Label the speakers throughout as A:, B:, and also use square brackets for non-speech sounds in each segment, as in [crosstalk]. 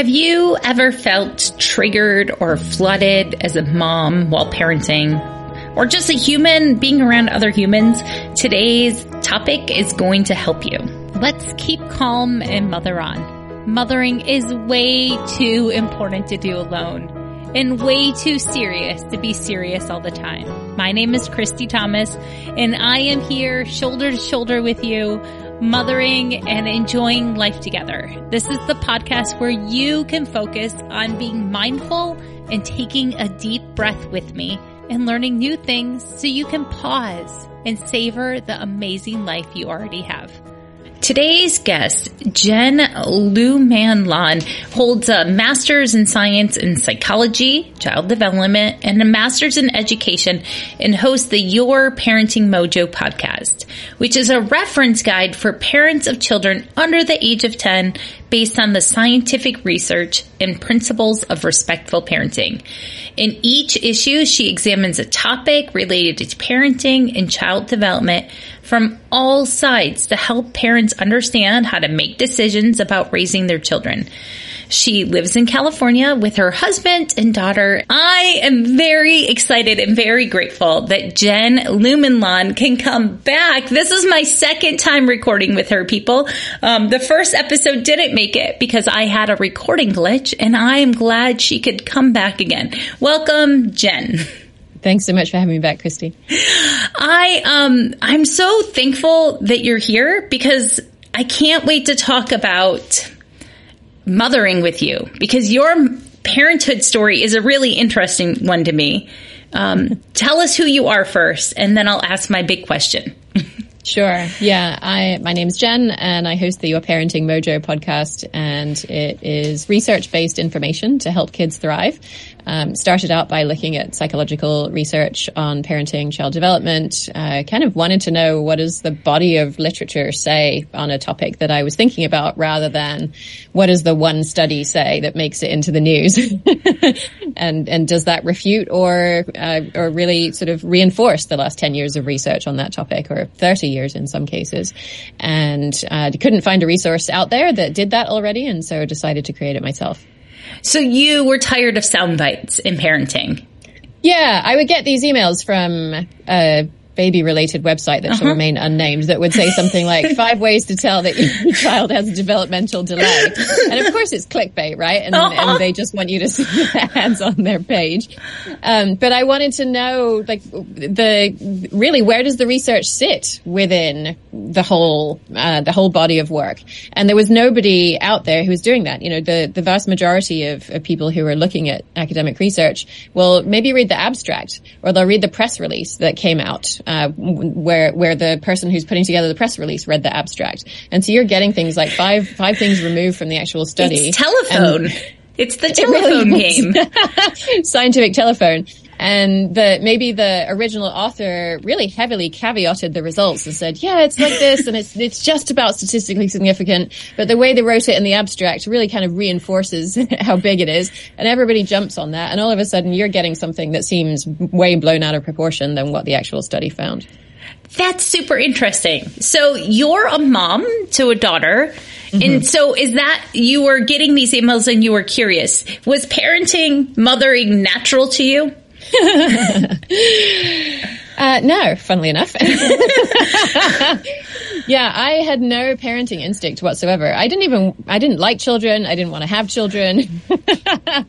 A: Have you ever felt triggered or flooded as a mom while parenting? Or just a human being around other humans? Today's topic is going to help you.
B: Let's keep calm and mother on. Mothering is way too important to do alone and way too serious to be serious all the time. My name is Christy Thomas and I am here shoulder to shoulder with you mothering and enjoying life together. This is the podcast where you can focus on being mindful and taking a deep breath with me and learning new things so you can pause and savor the amazing life you already have.
A: Today's guest, Jen Lumanlan holds a master's in science in psychology, child development, and a master's in education and hosts the Your Parenting Mojo podcast, which is a reference guide for parents of children under the age of 10 based on the scientific research and principles of respectful parenting. In each issue, she examines a topic related to parenting and child development from all sides to help parents understand how to make decisions about raising their children. She lives in California with her husband and daughter. I am very excited and very grateful that Jen Lumanlan can come back. This is my second time recording with her, people. Um, the first episode didn't make it because I had a recording glitch, and I am glad she could come back again. Welcome, Jen.
C: Thanks so much for having me back, Christy. [laughs]
A: I um I'm so thankful that you're here because I can't wait to talk about mothering with you because your parenthood story is a really interesting one to me. Um, [laughs] tell us who you are first, and then I'll ask my big question. [laughs]
C: Sure. Yeah. I, my name's Jen and I host the Your Parenting Mojo podcast and it is research based information to help kids thrive. Um, started out by looking at psychological research on parenting, child development. I uh, kind of wanted to know what does the body of literature say on a topic that I was thinking about rather than what does the one study say that makes it into the news? [laughs] and, and does that refute or, uh, or really sort of reinforce the last 10 years of research on that topic or 30 years in some cases? And, uh, couldn't find a resource out there that did that already. And so decided to create it myself.
A: So you were tired of sound bites in parenting.
C: Yeah, I would get these emails from uh, baby related website that uh-huh. shall remain unnamed that would say something like [laughs] five ways to tell that your [laughs] child has a developmental delay. And of course it's clickbait, right? And, uh-huh. and they just want you to see [laughs] the ads on their page. Um, but I wanted to know, like, the, really, where does the research sit within the whole, uh, the whole body of work? And there was nobody out there who was doing that. You know, the, the vast majority of, of people who are looking at academic research will maybe read the abstract or they'll read the press release that came out uh, where where the person who's putting together the press release read the abstract, and so you're getting things like five five things removed from the actual study.
A: It's telephone. It's the [laughs] telephone really game. [laughs]
C: Scientific telephone and the maybe the original author really heavily caveated the results and said, "Yeah, it's like this, and it's it's just about statistically significant." But the way they wrote it in the abstract really kind of reinforces [laughs] how big it is, and everybody jumps on that, and all of a sudden you're getting something that seems way blown out of proportion than what the actual study found.
A: That's super interesting. So you're a mom to a daughter. Mm-hmm. And so is that you were getting these emails and you were curious. Was parenting, mothering natural to you? [laughs]
C: uh, no, funnily enough. [laughs] yeah, I had no parenting instinct whatsoever. I didn't even, I didn't like children. I didn't want to have children [laughs]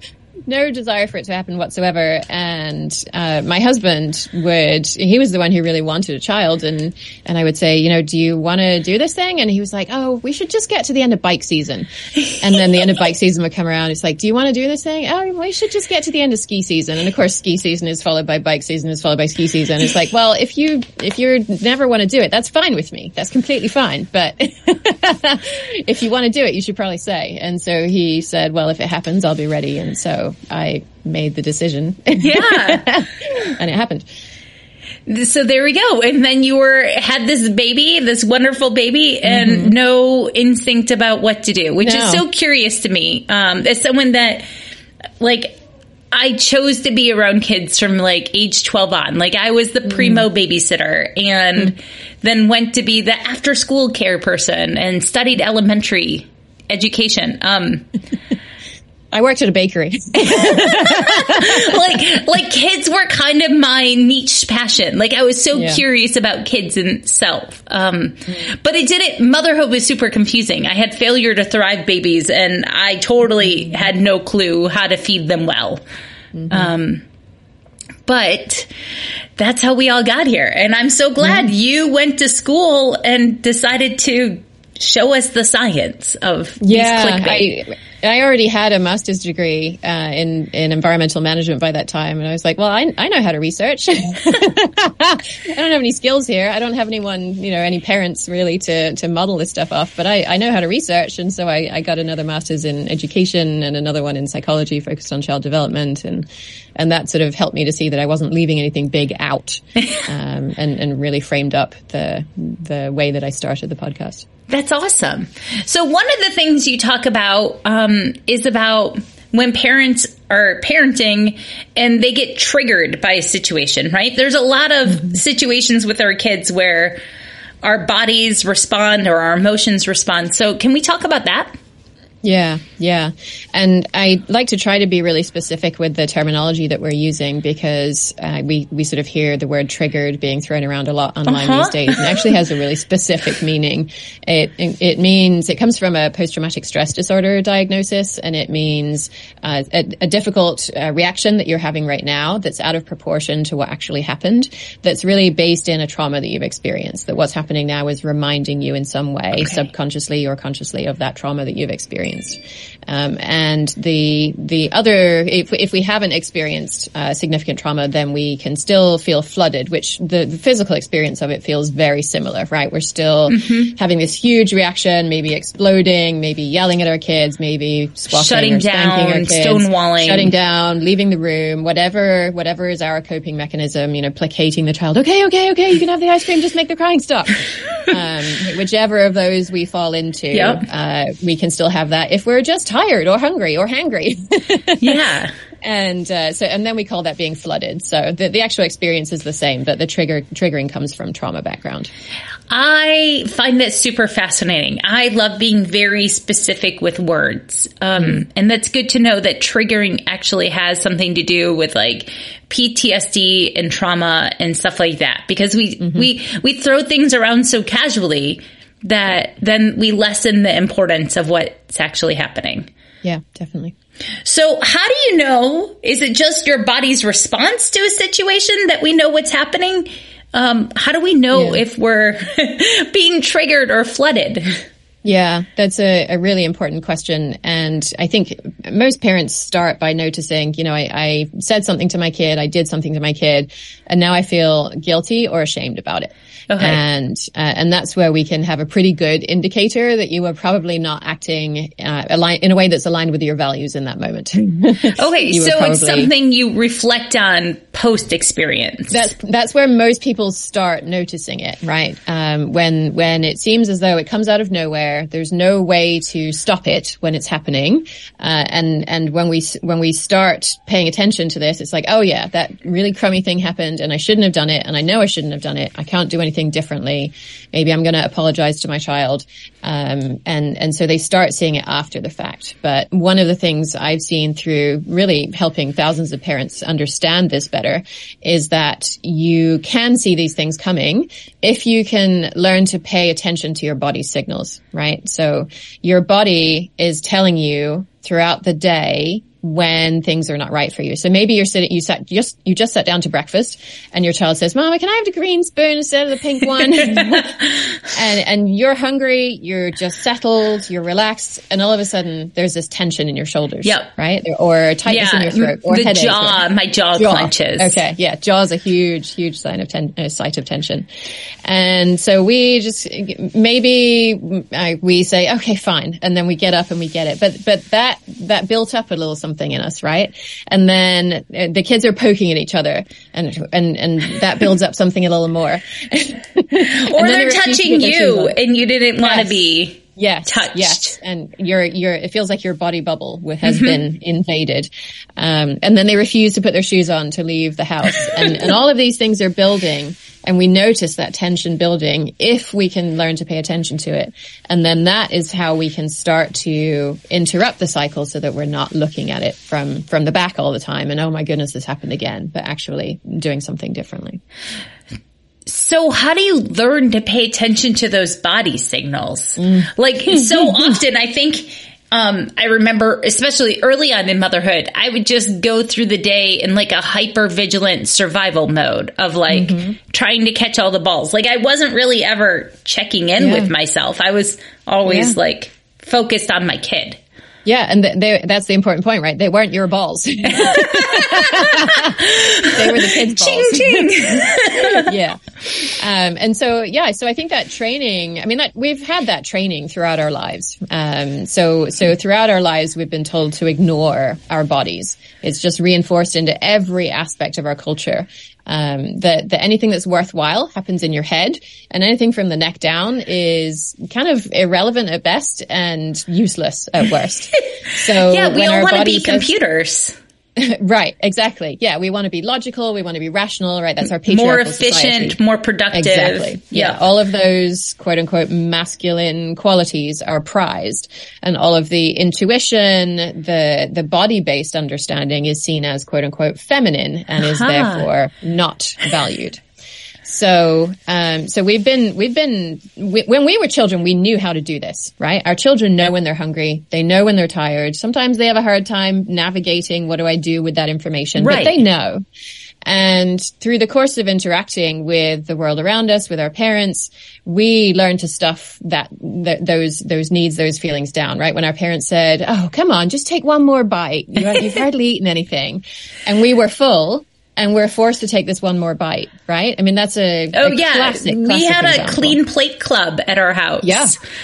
C: no desire for it to happen whatsoever. And uh, my husband would, he was the one who really wanted a child. And, and I would say, you know, do you want to do this thing? And he was like, oh, we should just get to the end of bike season. And then the end of bike season would come around. It's like, do you want to do this thing? Oh, we should just get to the end of ski season. And of course, ski season is followed by bike season is followed by ski season. It's like, well, if you, if you never want to do it, that's fine with me. That's completely fine. But [laughs] if you want to do it, you should probably say. And so he said, well, if it happens, I'll be ready. And so I made the decision.
A: Yeah. [laughs]
C: and it happened.
A: So there we go. And then you were, had this baby, this wonderful baby and mm-hmm. no instinct about what to do, which no. is so curious to me. Um, as someone that like, I chose to be around kids from like age 12 on. Like I was the primo mm. babysitter and mm. then went to be the after school care person and studied elementary education. Um, [laughs]
C: I worked at a bakery. [laughs]
A: like, like kids were kind of my niche passion. Like I was so
C: Yeah.
A: curious about kids and self. Um, but it didn't, motherhood was super confusing. I had failure to thrive babies and I totally had no clue how to feed them well. Um, but that's how we all got here. And I'm so glad you went to school and decided to show us the science of
C: Yeah,
A: these clickbait.
C: I, I already had a master's degree uh, in in environmental management by that time, and I was like, well, I, I know how to research. [laughs] I don't have any skills here. I don't have anyone, you know, any parents really to to model this stuff off, but I, I know how to research, and so I, I got another master's in education and another one in psychology, focused on child development, and and that sort of helped me to see that I wasn't leaving anything big out, [laughs] um, and and really framed up the the way that I started the podcast.
A: That's awesome. So one of the things you talk about um, is about when parents are parenting and they get triggered by a situation, right? There's a lot of situations with our kids where our bodies respond or our emotions respond. So can we talk about that?
C: Yeah, yeah. And I like to try to be really specific with the terminology that we're using because uh, we, we sort of hear the word triggered being thrown around a lot online
A: Uh-huh.
C: these days and it actually has a really specific meaning. It, it means, it comes from a post-traumatic stress disorder diagnosis and it means uh, a, a difficult uh, reaction that you're having right now that's out of proportion to what actually happened that's really based in a trauma that you've experienced that what's happening now is reminding you in some way subconsciously or consciously of that trauma that you've experienced um, and the the other if, if we haven't experienced uh, significant trauma then we can still feel flooded which the, the physical experience of it feels very similar right? We're still having this huge reaction maybe exploding maybe yelling at our kids maybe
A: Shutting
C: or spanking our
A: down,
C: kids,
A: stonewalling.
C: shutting down leaving the room whatever whatever is our coping mechanism you know placating the child. Okay okay okay you can have the ice cream just make the crying stop. [laughs] Um, whichever of those we fall into
A: Yep.
C: uh, we can still have that if we're just tired or hungry or hangry [laughs]
A: Yeah.
C: and uh, so and then we call that being flooded so the, the actual experience is the same but the trigger triggering comes from trauma background
A: I find that super fascinating. I love being very specific with words. Um, and that's good to know that triggering actually has something to do with like PTSD and trauma and stuff like that because we, we, we throw things around so casually that then we lessen the importance of what's actually happening.
C: yeah definitely
A: So how do you know? Is it just your body's response to a situation that we know what's happening? Um, how do we know
C: Yeah.
A: if we're [laughs] being triggered or flooded?
C: Yeah, that's a, a really important question. And I think most parents start by noticing, you know, I, I said something to my kid, I did something to my kid, and now I feel guilty or ashamed about it.
A: Okay.
C: And, uh, and that's where we can have a pretty good indicator that you are probably not acting, uh, align, in a way that's aligned with your values in that moment. [laughs]
A: Okay, so
C: would
A: it's something you reflect on post experience.
C: That's that's where most people start noticing it, right? Um, when when it seems as though it comes out of nowhere, there's no way to stop it when it's happening, uh, and and when we when we start paying attention to this, it's like, oh yeah, that really crummy thing happened, and I shouldn't have done it, and I know I shouldn't have done it. I can't do anything differently. Maybe I'm going to apologize to my child, um, and and so they start seeing it after the fact. But one of the things I've seen through really helping thousands of parents understand this better is that you can see these things coming if you can learn to pay attention to your body's signals, right? So your body is telling you throughout the day when things are not right for you. So maybe you're sitting, you sat just, you just sat down to breakfast and your child says, mama, can I have the green spoon instead of the pink one? [laughs] and, and you're hungry, you're just settled, you're relaxed, and all of a sudden there's this tension in your shoulders.
A: Yep.
C: Right? Or tightness in your throat or
A: the
C: headache. or-
A: jaw, my jaw,
C: Jaw.
A: clenches.
C: Okay, yeah, jaw's a huge, huge sign of ten, uh, site of tension, and so we just maybe I, we say okay, fine, and then we get up and we get it. But but that that built up a little something in us, right? And then uh, the kids are poking at each other, and and and that builds up something a little more. [laughs]
A: Or they're touching you and you didn't want to be.
C: Yes,
A: touched.
C: Yes, and your your it feels like your body bubble has been invaded, um, and then they refuse to put their shoes on to leave the house, and and all of these things are building and we notice that tension building if we can learn to pay attention to it. And then that is how we can start to interrupt the cycle so that we're not looking at it from, from the back all the time and, oh my goodness, this happened again, but actually doing something differently.
A: So how do you learn to pay attention to those body signals? Mm. Like so often I think um, I remember, especially early on in motherhood, I would just go through the day in like a hyper vigilant survival mode of like mm-hmm. trying to catch all the balls. Like I wasn't really ever checking in yeah. with myself. I was always yeah. like focused on my kid.
C: Yeah, and they, that's the important point, right? They weren't your balls. [laughs] [laughs] they were the kids' balls.
A: Ching, ching. [laughs]
C: yeah. Um, and so, yeah, so I think that training, I mean, that, we've had that training throughout our lives. Um, so, so throughout our lives, we've been told to ignore our bodies. It's just reinforced into every aspect of our culture um, that, that anything that's worthwhile happens in your head and anything from the neck down is kind of irrelevant at best and useless at worst. [laughs]
A: So yeah, we all want to be says, computers. [laughs]
C: right, exactly. Yeah, we want to be logical, we want to be rational, right? That's our
A: More efficient,
C: society.
A: more productive.
C: Exactly. Yeah. yeah. all of those quote unquote masculine qualities are prized and all of the intuition, the the body-based understanding is seen as quote unquote feminine and uh-huh. is therefore not valued. So, um, so we've been, we've been, we, when we were children, we knew how to do this, right? Our children know when they're hungry. They know when they're tired. Sometimes they have a hard time navigating what do I do with that information, right. but they know. And through the course of interacting with the world around us, with our parents, we learn to stuff that, those, those needs, those feelings down, right? When our parents said, Oh, come on, just take one more bite. You, you've [laughs] hardly eaten anything. And we were full and we're forced to take this one more bite, right? I mean, that's a,
A: oh
C: a
A: yeah.
C: Classic,
A: we
C: classic
A: had
C: example.
A: a clean plate club at our house.
C: Yeah. [laughs]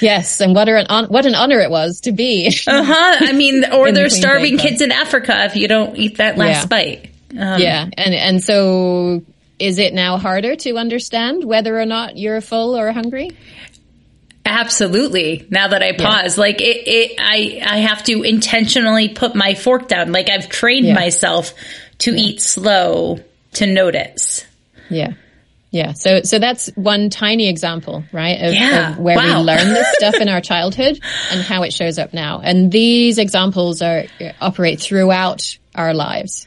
C: yes, and what an what an honor it was to be. [laughs]
A: uh huh. I mean, [laughs] or they're the starving kids in Africa if you don't eat that last
C: yeah.
A: bite.
C: Um, yeah, and and so is it now harder to understand whether or not you're full or hungry?
A: Absolutely. Now that I pause, yeah. like it, it, I, I have to intentionally put my fork down. Like I've trained yeah. myself to yeah. eat slow to notice.
C: Yeah. Yeah. So, so that's one tiny example, right? Of,
A: yeah.
C: Of where
A: wow.
C: we learn this [laughs] stuff in our childhood and how it shows up now. And these examples are operate throughout our lives.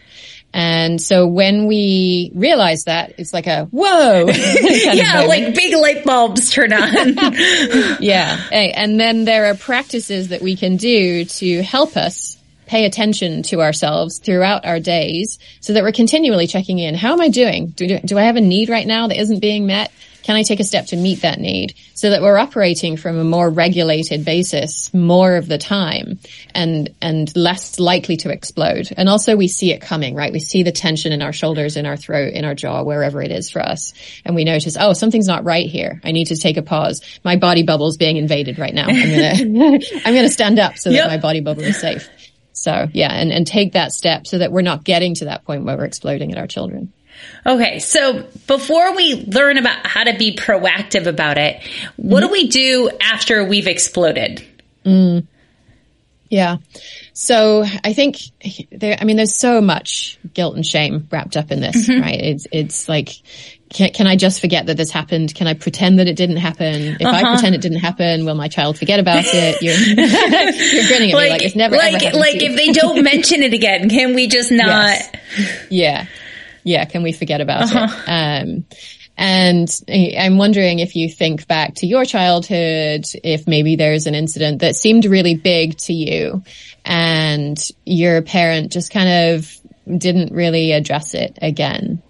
C: And so when we realize that, it's like a whoa. [laughs]
A: yeah, like big light bulbs turn on. [laughs]
C: yeah. And then there are practices that we can do to help us pay attention to ourselves throughout our days so that we're continually checking in. How am I doing? Do, do I have a need right now that isn't being met? Can I take a step to meet that need so that we're operating from a more regulated basis more of the time and, and less likely to explode? And also we see it coming, right? We see the tension in our shoulders, in our throat, in our jaw, wherever it is for us. And we notice, oh, something's not right here. I need to take a pause. My body bubble's being invaded right now. I'm gonna, [laughs] I'm gonna stand up so that my body bubble is safe. So yeah, and, and take that step so that we're not getting to that point where we're exploding at our children.
A: Okay, so before we learn about how to be proactive about it, what mm-hmm. do we do after we've exploded?
C: Mm. Yeah. So I think there, I mean, there's so much guilt and shame wrapped up in this, mm-hmm. right? It's, it's like, can, can, I just forget that this happened? Can I pretend that it didn't happen? If uh-huh. I pretend it didn't happen, will my child forget about it? [laughs] You're, [laughs] you're grinning at like, me like it's never
A: like,
C: like
A: if they don't mention it again, can we just [laughs] not?
C: Yes. Yeah yeah, can we forget about uh-huh. it? Um, and I'm wondering if you think back to your childhood, if maybe there's an incident that seemed really big to you and your parent just kind of didn't really address it again.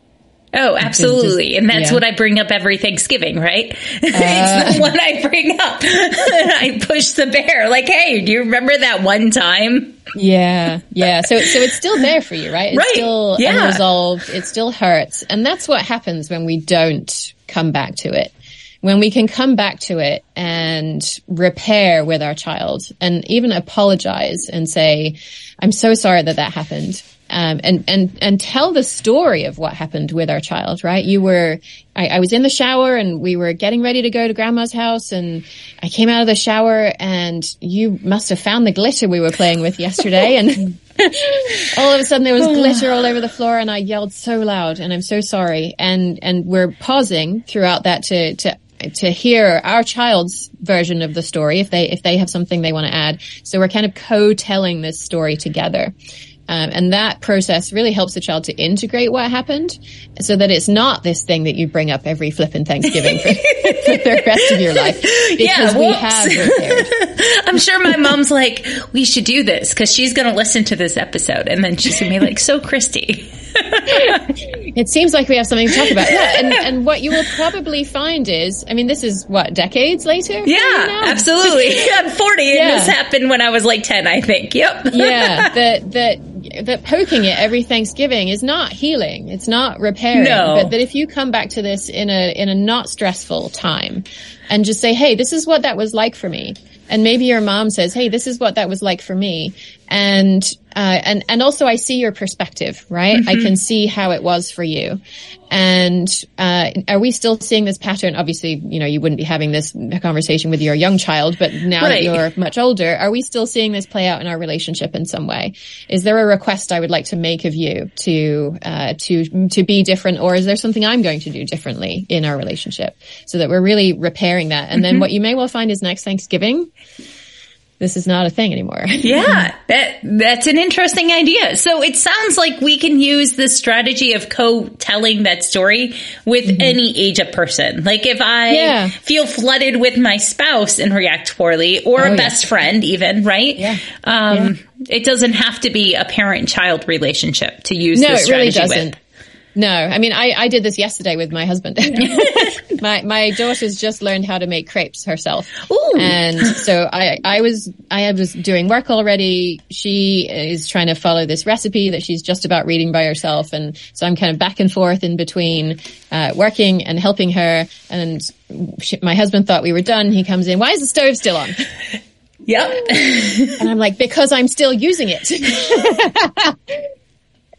A: Oh, absolutely. And that's yeah. what I bring up every Thanksgiving, right? [laughs] Uh, it's the one I bring up. [laughs] I push the bear like, Hey, do you remember that one time?
C: Yeah. Yeah. So, so it's still there for you, right? It's
A: right.
C: still
A: yeah.
C: unresolved. It still hurts. And that's what happens when we don't come back to it. When we can come back to it and repair with our child and even apologize and say, I'm so sorry that that happened um, and and and tell the story of what happened with our child. Right? You were, I, I, was in the shower and we were getting ready to go to grandma's house, and I came out of the shower and you must have found the glitter we were playing with yesterday, and [laughs] all of a sudden there was glitter all over the floor and I yelled so loud and I'm so sorry. And, and we're pausing throughout that to, to to hear our child's version of the story if they if they have something they want to add so we're kind of co-telling this story together um, and that process really helps the child to integrate what happened so that it's not this thing that you bring up every flipping Thanksgiving for, [laughs] for the rest of your life. [laughs] Because
A: yeah,
C: we have repaired. [laughs]
A: I'm sure my mom's like, we should do this because she's going to listen to this episode. And then she's going to be like, so Christy.
C: It seems like we have something to talk about. Yeah. And, and what you will probably find is, I mean, this is what, decades later?
A: Yeah, absolutely. [laughs] I'm [laughs] 40 yeah. and this happened when I was like 10, I think. Yep.
C: yeah. [laughs] That, that, that poking it every Thanksgiving is not healing. It's not repairing.
A: No.
C: But that if you come back to this in a, in a not stressful time and just say, Hey, this is what that was like for me. And maybe your mom says, Hey, this is what that was like for me and uh, and and also I see your perspective, right? Mm-hmm. I can see how it was for you. And uh, are we still seeing this pattern? Obviously, you know, you wouldn't be having this conversation with your young child, but now right. that you're much older, are we still seeing this play out in our relationship in some way? Is there a request I would like to make of you to uh, to to be different, or is there something I'm going to do differently in our relationship so that we're really repairing that? And mm-hmm. then what you may well find is next Thanksgiving this is not a thing anymore. [laughs]
A: yeah, that that's an interesting idea. So it sounds like we can use the strategy of co-telling that story with mm-hmm. any age of person. Like if I yeah. feel flooded with my spouse and react poorly, or oh, a best yeah. friend, even right?
C: Yeah.
A: Um, yeah. It doesn't have to be a parent-child relationship to use.
C: No,
A: this
C: it really
A: doesn't.
C: With. No, I mean, I, I did this yesterday with my husband. [laughs] my, my daughter's just learned how to make crepes herself.
A: Ooh.
C: And so I, I was, I was doing work already. She is trying to follow this recipe that she's just about reading by herself. And so I'm kind of back and forth in between, uh, working and helping her. And she, my husband thought we were done. He comes in. Why is the stove still on?
A: Yep.
C: and I'm like, because I'm still using it. [laughs]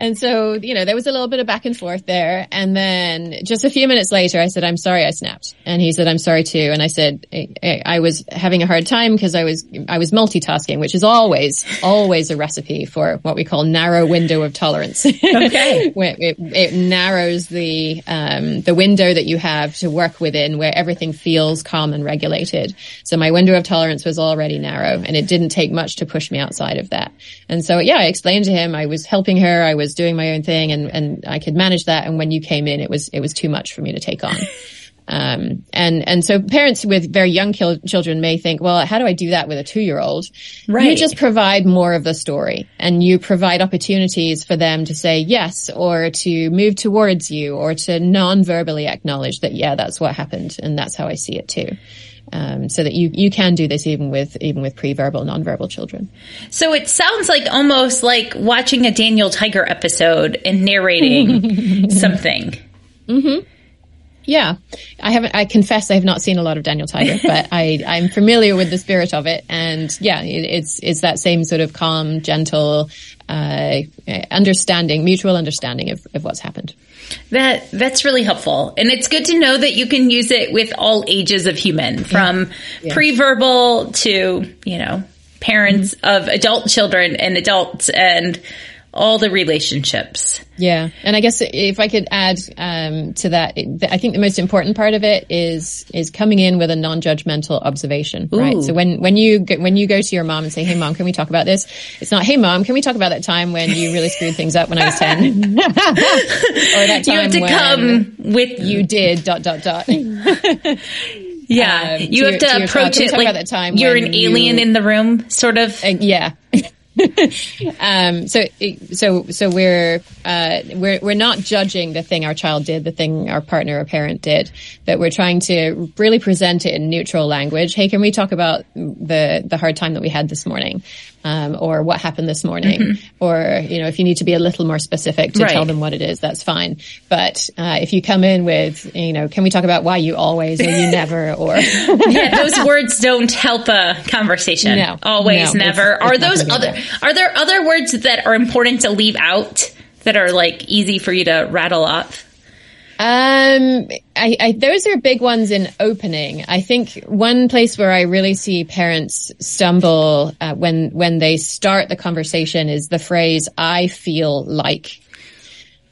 C: And so, you know, there was a little bit of back and forth there. And then just a few minutes later, I said, I'm sorry I snapped. And he said, I'm sorry too. And I said, I, I was having a hard time because I was, I was multitasking, which is always, always a recipe for what we call narrow window of tolerance. [laughs]
A: Okay.
C: it, it, narrows the, um, the window that you have to work within where everything feels calm and regulated. So my window of tolerance was already narrow and it didn't take much to push me outside of that. And so, yeah, I explained to him I was helping her. I was was doing my own thing and, and I could manage that. And when you came in, it was, it was too much for me to take on. [laughs] Um, and, and so parents with very young children may think, well, how do I do that with a two year old?
A: Right.
C: You just provide more of the story and you provide opportunities for them to say yes or to move towards you or to non-verbally acknowledge that, yeah, that's what happened. And that's how I see it too. Um, so that you you can do this even with even with pre-verbal non-verbal children.
A: So it sounds like almost like watching a Daniel Tiger episode and narrating [laughs] something.
C: Mm-hmm. Yeah, I haven't. I confess I have not seen a lot of Daniel Tiger, [laughs] but I I'm familiar with the spirit of it, and yeah, it, it's it's that same sort of calm, gentle, uh, understanding, mutual understanding of, of what's happened.
A: That that's really helpful, and it's good to know that you can use it with all ages of human, from yeah. pre-verbal to you know parents mm-hmm. of adult children and adults and all the relationships.
C: Yeah. And I guess if I could add um, to that, I think the most important part of it is is coming in with a non-judgmental observation, Ooh. right? So when when you go, when you go to your mom and say, "Hey mom, can we talk about this?" It's not, "Hey mom, can we talk about that time when you really screwed things up when I was 10?" [laughs] [laughs] or that time
A: you have to come with
C: you did dot dot dot. [laughs]
A: Yeah, um, you have to, to approach it like that time you're an alien you, in the room, sort of.
C: Uh, yeah, [laughs] um, so, so, so we're, uh, we're, we're not judging the thing our child did, the thing our partner or parent did, but we're trying to really present it in neutral language. Hey, can we talk about the, the hard time that we had this morning? Um, or what happened this morning, mm-hmm. or you know, if you need to be a little more specific to right. tell them what it is, that's fine. But uh, if you come in with, you know, can we talk about why you always or you never, [laughs] or
A: yeah, those words don't help a conversation.
C: No,
A: always,
C: no,
A: never.
C: It's,
A: are
C: it's
A: those other? Are there other words that are important to leave out that are like easy for you to rattle off?
C: Um, I, I, those are big ones in opening. I think one place where I really see parents stumble uh, when when they start the conversation is the phrase "I feel like."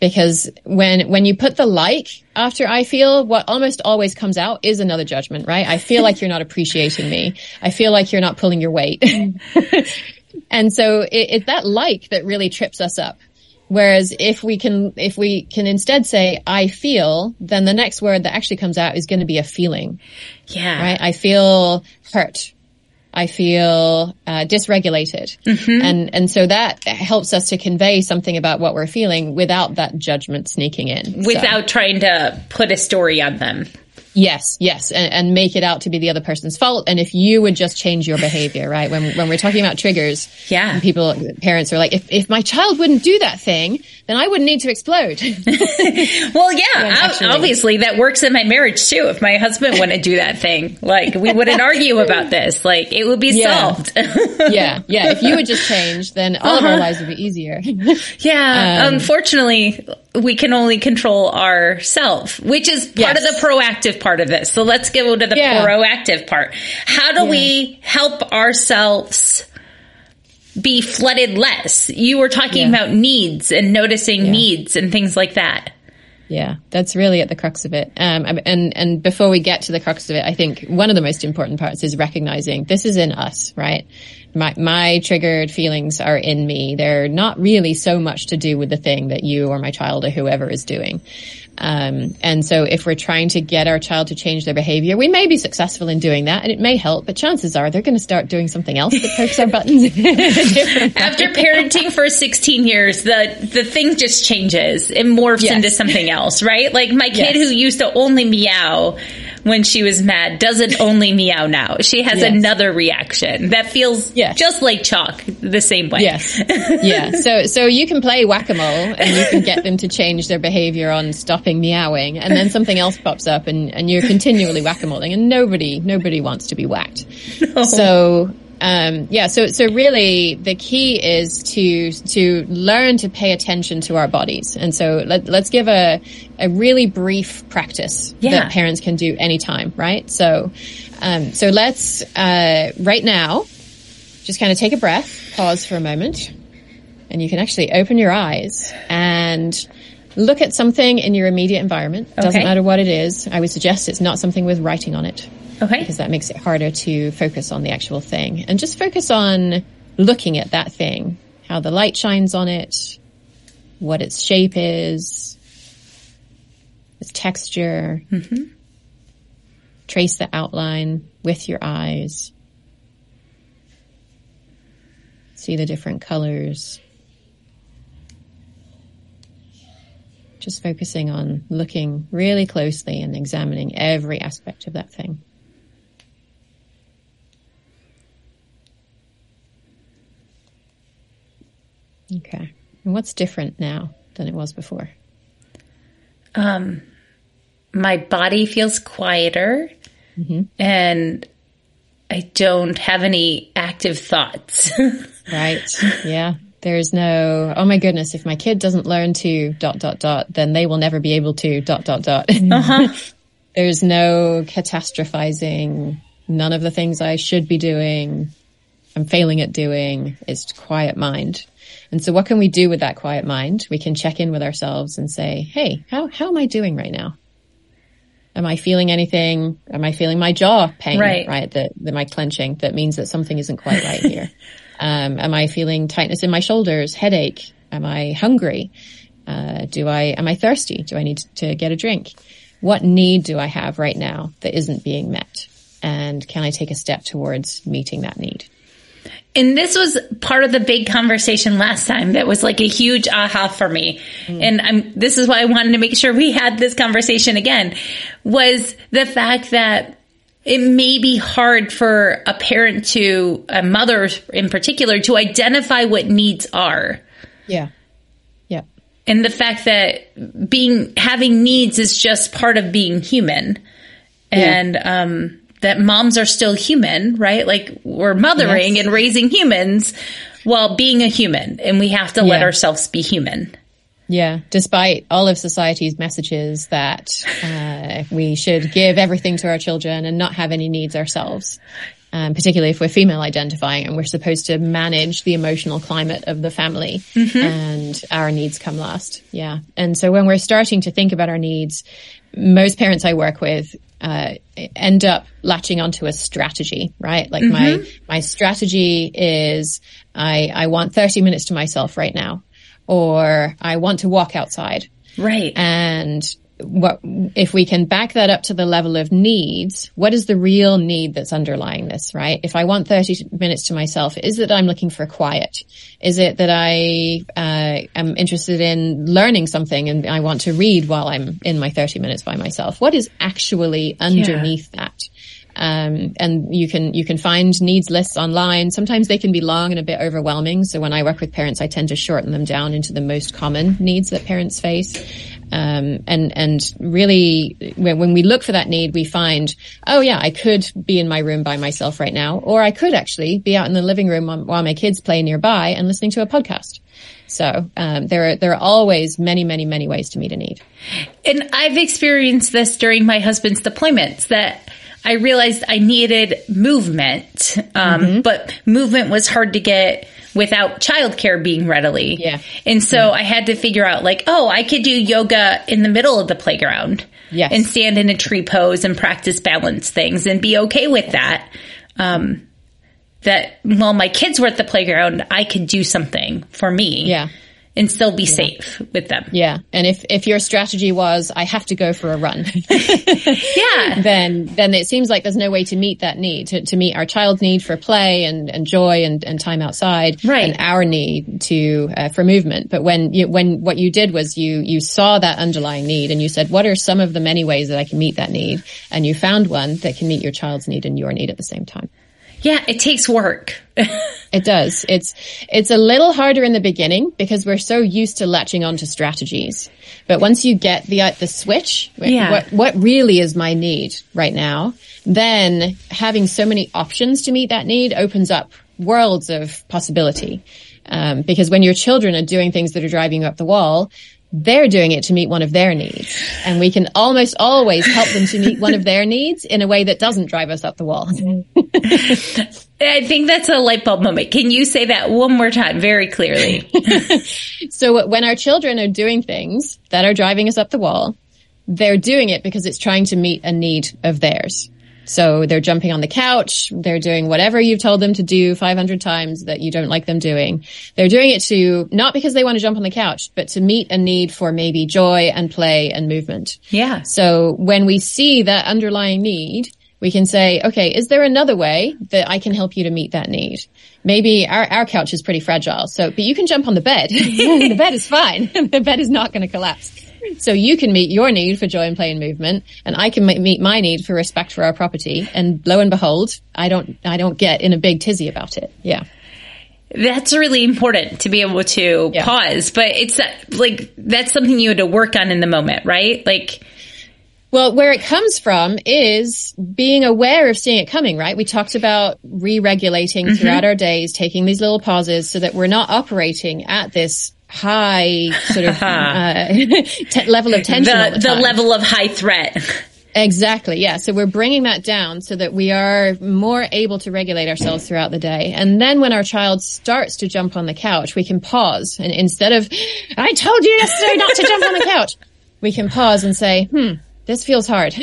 C: Because when when you put the like after I feel, what almost always comes out is another judgment, right? I feel like you're not appreciating me. I feel like you're not pulling your weight. [laughs] and so it, it's that like that really trips us up. Whereas if we can, if we can instead say, I feel, then the next word that actually comes out is going to be a feeling.
A: Yeah.
C: Right? I feel hurt. I feel uh, dysregulated, mm-hmm. and and so that helps us to convey something about what we're feeling without that judgment sneaking in,
A: without
C: so.
A: trying to put a story on them.
C: Yes, yes, and, and, make it out to be the other person's fault. And if you would just change your behavior, [laughs] right? When when we're talking about triggers,
A: yeah,
C: people, parents are like, if if my child wouldn't do that thing, then I wouldn't need to explode. [laughs] [laughs]
A: well, yeah, obviously that works in my marriage too. If my husband wouldn't do that thing, like we wouldn't argue about this. Like it would be
C: yeah.
A: solved.
C: yeah, yeah. If you would just change, then all uh-huh. of our uh-huh. lives would be easier.
A: yeah. Um, unfortunately, we can only control ourselves, which is part yes. of the proactive part of this. So let's go to the yeah. proactive part. How do yeah. we help ourselves be flooded less? You were talking yeah. about needs and noticing needs and things like that.
C: Yeah, that's really at the crux of it. Um, and and before we get to the crux of it, I think one of the most important parts is recognizing this is in us, right? My, my triggered feelings are in me. They're not really so much to do with the thing that you or my child or whoever is doing. Um, and so if we're trying to get our child to change their behavior, we may be successful in doing that and it may help, but chances are they're going to start doing something else that pokes our buttons. [laughs]
A: After parenting for 16 years, the, the thing just changes. It morphs yes. into something else, right? Like my kid yes. who used to only meow when she was mad doesn't [laughs] only meow now. She has yes. another reaction that feels yes. just like chalk the same way.
C: Yes. [laughs] yeah. So, so you can play whack-a-mole and you can get them to change their behavior on stopping meowing and then something else pops up and, and you're continually whack-a-moling and nobody, nobody wants to be whacked. [laughs] No. So, um, yeah, so so really the key is to to learn to pay attention to our bodies, and so let, us give a a really brief practice yeah. that parents can do anytime, right? So, um, so let's uh, right now just kind of take a breath, pause for a moment, and you can actually open your eyes and look at something in your immediate environment. Doesn't matter what it is. I would suggest it's not something with writing on it.
A: Okay.
C: Because that makes it harder to focus on the actual thing and just focus on looking at that thing, how the light shines on it, what its shape is, its texture. Mm-hmm. Trace the outline with your eyes. See the different colors. Just focusing on looking really closely and examining every aspect of that thing. Okay. And what's different now than it was before?
A: Um, my body feels quieter mm-hmm. and I don't have any active thoughts. [laughs]
C: right. Yeah. There's no, oh my goodness, if my kid doesn't learn to dot, dot, dot, then they will never be able to dot, dot, dot. Uh-huh. [laughs] There's no catastrophizing. None of the things I should be doing, I'm failing at doing. It's quiet mind. And so what can we do with that quiet mind? We can check in with ourselves and say, Hey, how, how am I doing right now? Am I feeling anything? Am I feeling my jaw pain?
A: Right.
C: Right. That, that my clenching that means that something isn't quite right here. [laughs] um, am I feeling tightness in my shoulders, headache? Am I hungry? Uh, do I, am I thirsty? Do I need to get a drink? What need do I have right now that isn't being met? And can I take a step towards meeting that need?
A: And this was part of the big conversation last time that was like a huge aha for me. Mm. And I'm, this is why I wanted to make sure we had this conversation again was the fact that it may be hard for a parent to, a mother in particular, to identify what needs are.
C: Yeah. Yeah.
A: And the fact that being, having needs is just part of being human. Yeah. And, um, that moms are still human, right? Like we're mothering yes. and raising humans while being a human and we have to yeah. let ourselves be human.
C: Yeah, despite all of society's messages that uh, we should give everything to our children and not have any needs ourselves, um, particularly if we're female identifying and we're supposed to manage the emotional climate of the family mm-hmm. and our needs come last. Yeah. And so when we're starting to think about our needs, most parents I work with uh, end up latching onto a strategy, right? Like mm-hmm. my my strategy is I I want 30 minutes to myself right now or I want to walk outside.
A: Right.
C: And what, if we can back that up to the level of needs, what is the real need that's underlying this, right? If I want 30 minutes to myself, is it that I'm looking for quiet? Is it that I, uh, am interested in learning something and I want to read while I'm in my 30 minutes by myself? What is actually underneath yeah. that? Um, and you can you can find needs lists online. Sometimes they can be long and a bit overwhelming. So when I work with parents, I tend to shorten them down into the most common needs that parents face. Um, and and really, when, when we look for that need, we find, oh yeah, I could be in my room by myself right now, or I could actually be out in the living room while my kids play nearby and listening to a podcast. So um, there are there are always many many many ways to meet a need.
A: And I've experienced this during my husband's deployments that I realized I needed movement, um, mm-hmm. but movement was hard to get without childcare being readily.
C: Yeah.
A: And so yeah. I had to figure out like, oh, I could do yoga in the middle of the playground.
C: Yes.
A: And stand in a tree pose and practice balance things and be okay with that. Um, that while my kids were at the playground, I could do something for me.
C: Yeah
A: and still be yeah. safe with them.
C: Yeah. And if, if your strategy was, I have to go for a run. [laughs]
A: yeah. [laughs]
C: Then, then it seems like there's no way to meet that need, to, to meet our child's need for play and, and joy and, and time outside.
A: Right.
C: And our need to, uh, for movement. But when you, when what you did was you, you saw that underlying need and you said, what are some of the many ways that I can meet that need? And you found one that can meet your child's need and your need at the same time.
A: Yeah, it takes work. [laughs]
C: it does. It's it's a little harder in the beginning because we're so used to latching onto strategies. But once you get the uh, the switch,
A: yeah.
C: what what really is my need right now, then having so many options to meet that need opens up worlds of possibility. Um, because when your children are doing things that are driving you up the wall, they're doing it to meet one of their needs. And we can almost always help them to meet one of their needs in a way that doesn't drive us up the wall. [laughs]
A: I think that's a light bulb moment. Can you say that one more time very clearly? [laughs]
C: so when our children are doing things that are driving us up the wall, they're doing it because it's trying to meet a need of theirs. So they're jumping on the couch. They're doing whatever you've told them to do 500 times that you don't like them doing. They're doing it to, not because they want to jump on the couch, but to meet a need for maybe joy and play and movement.
A: Yeah.
C: So when we see that underlying need, we can say, okay, is there another way that I can help you to meet that need? Maybe our, our couch is pretty fragile. So, but you can jump on the bed. [laughs] the bed is fine. [laughs] the bed is not going to collapse. So you can meet your need for joy and play and movement, and I can meet my need for respect for our property. And lo and behold, I don't, I don't get in a big tizzy about it. Yeah.
A: That's really important to be able to yeah. pause, but it's like, that's something you had to work on in the moment, right? Like,
C: well, where it comes from is being aware of seeing it coming, right? We talked about re-regulating mm-hmm. throughout our days, taking these little pauses so that we're not operating at this high sort of [laughs] uh, [laughs] t- level of tension.
A: The, the, the level of high threat.
C: Exactly. Yeah. So we're bringing that down so that we are more able to regulate ourselves throughout the day. And then when our child starts to jump on the couch, we can pause and instead of, I told you yesterday not to jump on the couch, [laughs] we can pause and say, hmm, this feels hard.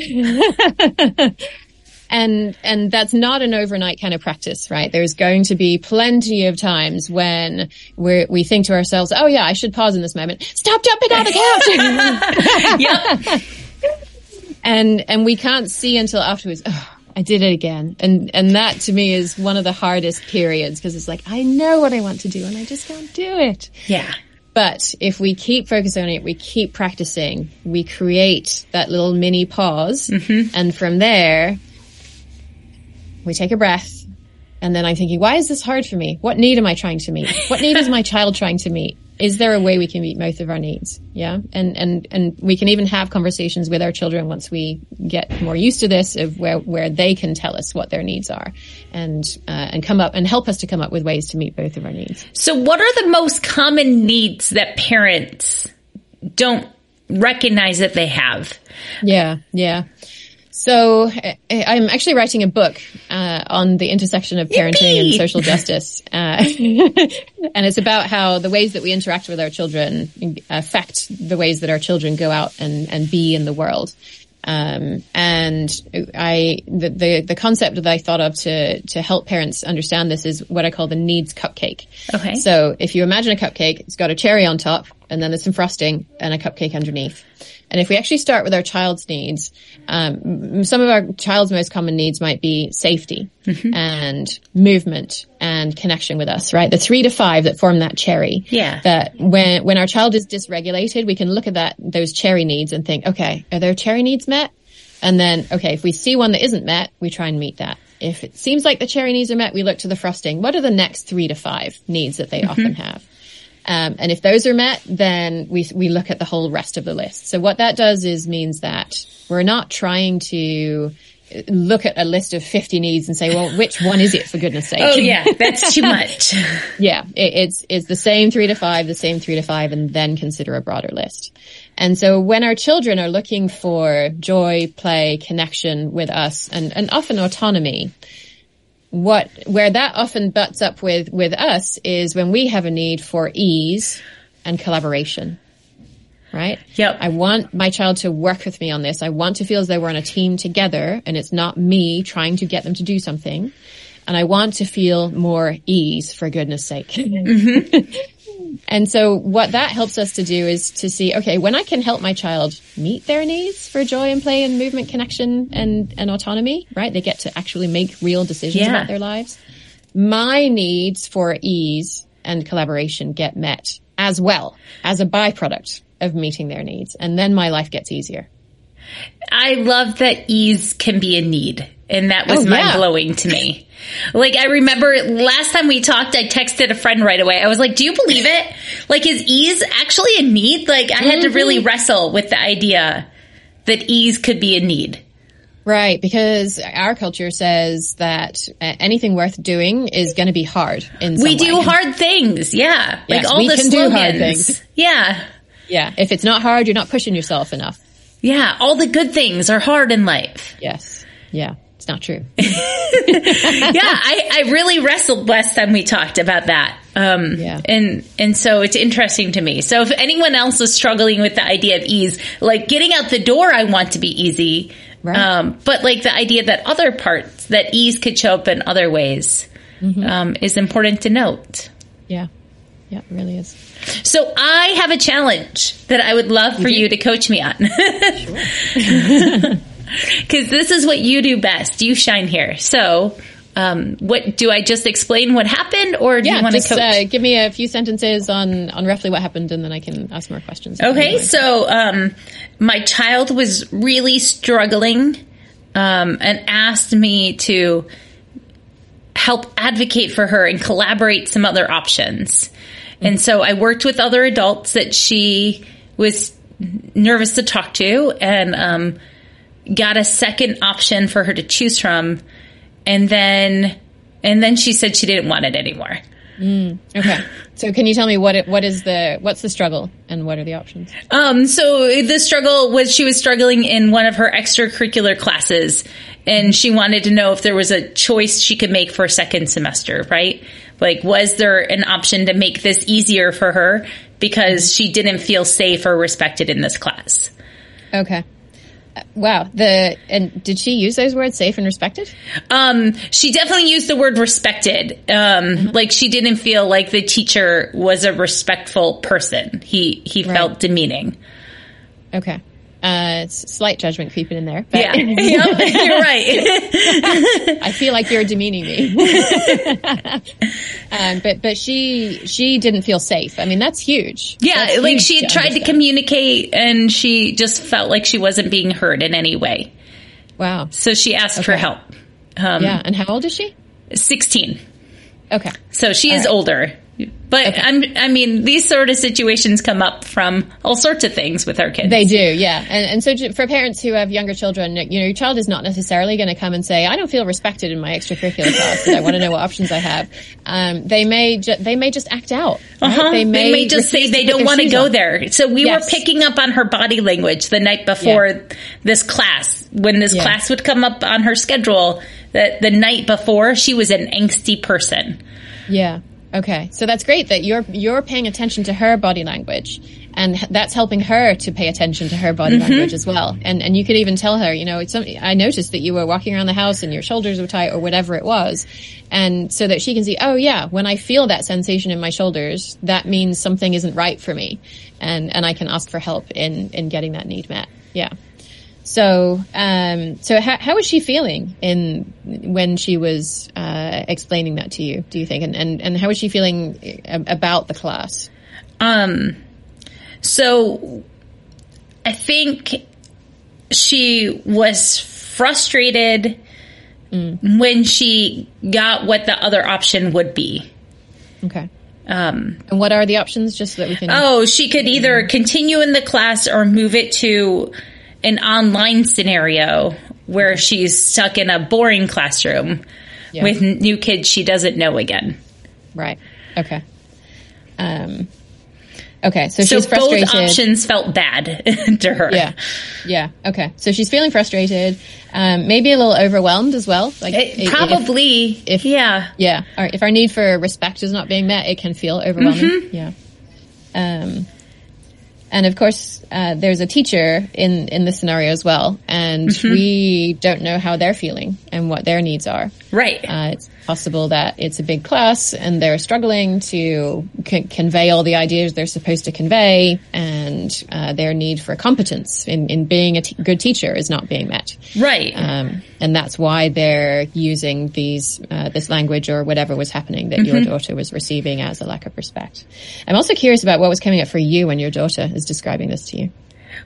C: And and that's not an overnight kind of practice, right? There's going to be plenty of times when we we think to ourselves, "Oh yeah, I should pause in this moment. Stop jumping on the couch." [laughs]
A: yep.
C: and and we can't see until afterwards. Oh, I did it again, and and that to me is one of the hardest periods because it's like I know what I want to do and I just can't do it.
A: Yeah.
C: But if we keep focusing on it, we keep practicing, we create that little mini pause, mm-hmm. and from there we take a breath. And then I'm thinking, why is this hard for me? What need am I trying to meet? What need is my [laughs] child trying to meet? Is there a way we can meet both of our needs? Yeah. And, and, and we can even have conversations with our children once we get more used to this of where, where they can tell us what their needs are and, uh, and come up and help us to come up with ways to meet both of our needs.
A: So what are the most common needs that parents don't recognize that they have.
C: Yeah, yeah. So I- I'm actually writing a book uh, on the intersection of parenting and social [laughs] justice, uh, [laughs] and it's about how the ways that we interact with our children affect the ways that our children go out and, and be in the world. Um, and I, the, the, the concept that I thought of to, to help parents understand this is what I call the needs cupcake.
A: Okay.
C: So if you imagine a cupcake, it's got a cherry on top and then there's some frosting and a cupcake underneath. And if we actually start with our child's needs, um, some of our child's most common needs might be safety and movement and connection with us, right? The three to five that form that cherry.
A: Yeah.
C: That when, when our child is dysregulated, we can look at that, those cherry needs and think, okay, are their cherry needs met? And then, okay, if we see one that isn't met, we try and meet that. If it seems like the cherry needs are met, we look to the frosting. What are the next three to five needs that they often have? Um, and if those are met, then we we look at the whole rest of the list. So what that does is means that we're not trying to look at a list of 50 needs and say, well, which one is it for goodness sake?
A: Oh yeah, that's too much. [laughs] [laughs]
C: yeah, it, it's it's the same three to five, the same three to five, and then consider a broader list. And so when our children are looking for joy, play, connection with us, and and often autonomy, what where that often butts up with with us is when we have a need for ease and collaboration. Right?
A: Yep.
C: I want my child to work with me on this. I want to feel as though we're on a team together and it's not me trying to get them to do something. And I want to feel more ease for goodness sake. Mm-hmm. [laughs] and so what that helps us to do is to see, okay, when I can help my child meet their needs for joy and play and movement connection and, and autonomy, right? They get to actually make real decisions
A: Yeah.
C: about their lives. My needs for ease and collaboration get met as well as a byproduct of meeting their needs. And then my life gets easier.
A: I love that ease can be a need. And that was
C: Oh, yeah.
A: mind blowing to me. Like I remember last time we talked, I texted a friend right away. I was like, do you believe it? Like is ease actually a need? Like I had to really
C: Mm-hmm.
A: wrestle with the idea that ease could be a need.
C: Right, because our culture says that anything worth doing is going to be hard in some
A: We do
C: way.
A: hard things. Yeah. Like all
C: we
A: the
C: can do
A: slogans.
C: hard things.
A: Yeah.
C: Yeah, if it's not hard, you're not pushing yourself enough.
A: Yeah. All the good things are hard in life. [laughs]
C: Yes. Yeah, it's not true. [laughs]
A: yeah. I, I really wrestled last time we talked about that. Um,
C: Yeah.
A: and, and so it's interesting to me. So if anyone else is struggling with the idea of ease, like getting out the door, I want to be easy.
C: Right.
A: Um, but like the idea that other parts, that ease could show up in other ways,
C: Mm-hmm.
A: um, is important to note.
C: yeah. Yeah, it really is.
A: So I have a challenge that I would love for you to coach me on. Because [laughs] this is what you do best. You shine here. So, um, what do I just explain what happened, or do you
C: Yeah,
A: want to coach?
C: uh, give me a few sentences on on roughly what happened, and then I can ask more questions.
A: Okay, so um, my child was really struggling um, and asked me to help advocate for her and collaborate some other options. And so I worked with other adults that she was nervous to talk to and um, got a second option for her to choose from. And then, and then she said she didn't want it anymore.
C: Okay, so can you tell me what it, what is the what's the struggle and what are the options?
A: Um, so the struggle was she was struggling in one of her extracurricular classes and she wanted to know if there was a choice she could make for a second semester, right? Like, was there an option to make this easier for her because she didn't feel safe or respected in this class?
C: Okay. Uh, Wow. The and did she use those words safe and respected?
A: Um, she definitely used the word respected. Um, like she didn't feel like the teacher was a respectful person. He, he felt demeaning.
C: Okay. Uh, it's slight judgment creeping in there. But
A: Yeah. [laughs] [laughs] Yep, you're right. [laughs]
C: I feel like you're demeaning me. um, but but she she didn't feel safe. I mean, that's huge.
A: Yeah,
C: That's
A: like
C: huge
A: she had tried to communicate and she just felt like she wasn't being heard in any way.
C: Wow.
A: So she asked for help. Um,
C: Yeah. And how old is she?
A: 16.
C: Okay.
A: So she is
C: right.
A: older. But okay. I'm, I mean, these sort of situations come up from all sorts of things with our kids.
C: They do, yeah. And, and so for parents who have younger children, you know, your child is not necessarily going to come and say, "I don't feel respected in my extracurricular class. I want to know what options I have." Um, they may ju- they may just act out.
A: Right? Uh-huh. They, may they, may just say they don't want to go on. there. So we yes. were picking up on her body language the night before yeah. this class. When this yeah. class would come up on her schedule, that the night before she was an angsty person.
C: Yeah. Okay, so that's great that you're you're paying attention to her body language, and that's helping her to pay attention to her body mm-hmm. language as well. And and you could even tell her, you know, it's something I noticed that you were walking around the house and your shoulders were tight or whatever it was, and so that she can see, oh yeah, when I feel that sensation in my shoulders, that means something isn't right for me, and and I can ask for help in in getting that need met. Yeah. So, um, so how, how was she feeling in when she was uh, explaining that to you? Do you think, and and, and how was she feeling about the class?
A: Um, so I think she was frustrated mm. when she got what the other option would be.
C: Okay. Um, and what are the options, just so that we can?
A: Oh, she could either continue in the class or move it to an online scenario where she's stuck in a boring classroom yeah. with new kids she doesn't know again.
C: Right. Okay. Um, okay. So,
A: so
C: she's frustrated.
A: both options felt bad [laughs] to her.
C: Yeah. Yeah. Okay. So she's feeling frustrated, um, maybe a little overwhelmed as well.
A: Like it, probably. If, if, yeah.
C: Yeah. if our need for respect is not being met, it can feel overwhelming. Mm-hmm. Yeah. Um, and of course, uh, there's a teacher in, in this scenario as well. And mm-hmm. we don't know how they're feeling and what their needs are.
A: Right.
C: Uh, it's possible that it's a big class and they're struggling to c- convey all the ideas they're supposed to convey and uh, their need for competence in, in being a t- good teacher is not being met.
A: Right. Um,
C: and that's why they're using these uh, this language or whatever was happening that mm-hmm. your daughter was receiving as a lack of respect. I'm also curious about what was coming up for you when your daughter is describing this to you.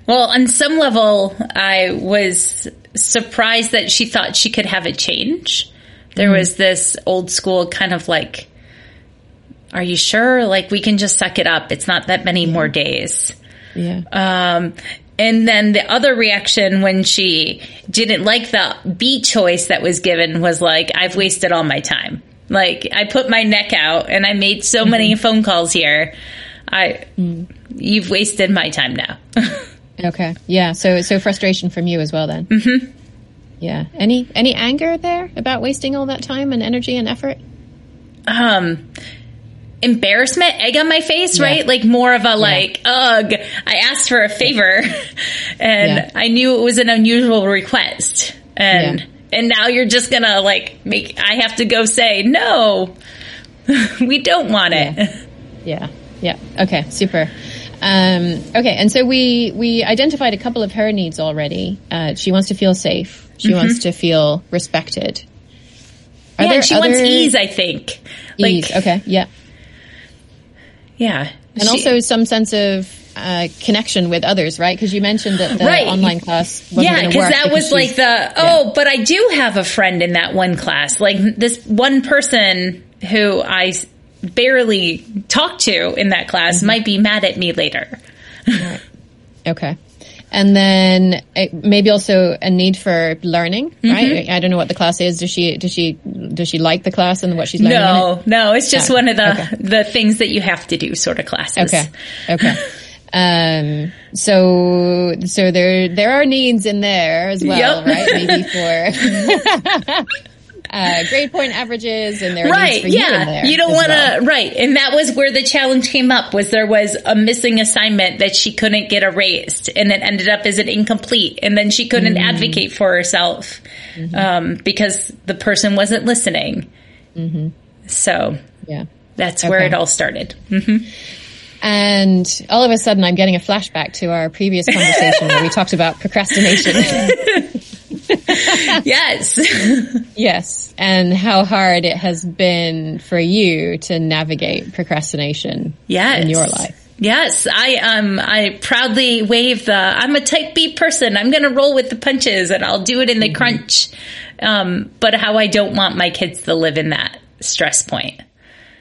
A: Well, on some level, I was surprised that she thought she could have a change there mm was this old school kind of like, are you sure? Like we can just suck it up. It's not that many more days.
C: Yeah.
A: Um, and then the other reaction when she didn't like the B choice that was given was like, I've wasted all my time. Like I put my neck out and I made so mm-hmm. many phone calls here. I, mm. you've wasted my time now. [laughs]
C: okay. Yeah. So, so frustration from you as well then.
A: Mm-hmm.
C: Yeah. Any any anger there about wasting all that time and energy and effort?
A: Um embarrassment, egg on my face, yeah. right? Like more of a like, ugh, I asked for a favor [laughs] and yeah. I knew it was an unusual request. And and now you're just gonna like make I have to go say, no, [laughs] we don't want
C: it. [laughs] Yeah. Yeah. Okay, super. Um, okay, and so we we identified a couple of her needs already. Uh, she wants to feel safe. She mm-hmm. wants to feel respected.
A: Are yeah, she wants ease, I think.
C: Ease, like, okay, yeah.
A: Yeah.
C: And she... also some sense of uh, connection with others, right? Because you mentioned that the right. online class
A: yeah, because that was like the oh, yeah. but I do have a friend in that one class, like this one person who I barely talked to in that class mm-hmm. might be mad at me later.
C: Right. Okay and then maybe also a need for learning, mm-hmm. right? I don't know what the class is. Does she does she does she like the class and what she's learning?
A: No, it? no, it's just one of the okay. the things that you have to do sort of classes.
C: Okay, okay. um, so so there there are needs in there as well, yep. right? Maybe for [laughs] [laughs] uh, grade point averages and there right, yeah.
A: You, you don't want to
C: well.
A: right, and that was where the challenge came up. Was there was a missing assignment that she couldn't get erased, and it ended up as an incomplete, and then she couldn't mm-hmm. advocate for herself mm-hmm. um, because the person wasn't listening. Mm-hmm. So
C: yeah,
A: that's okay. where it all started. Mm-hmm.
C: And all of a sudden, I'm getting a flashback to our previous conversation where we talked about procrastination. [laughs] [laughs]
A: yes. [laughs]
C: yes. And how hard it has been for you to navigate procrastination yes. in your life.
A: Yes, I um I proudly wave the I'm a type B person. I'm going to roll with the punches and I'll do it in the mm-hmm. crunch. Um but how I don't want my kids to live in that stress point.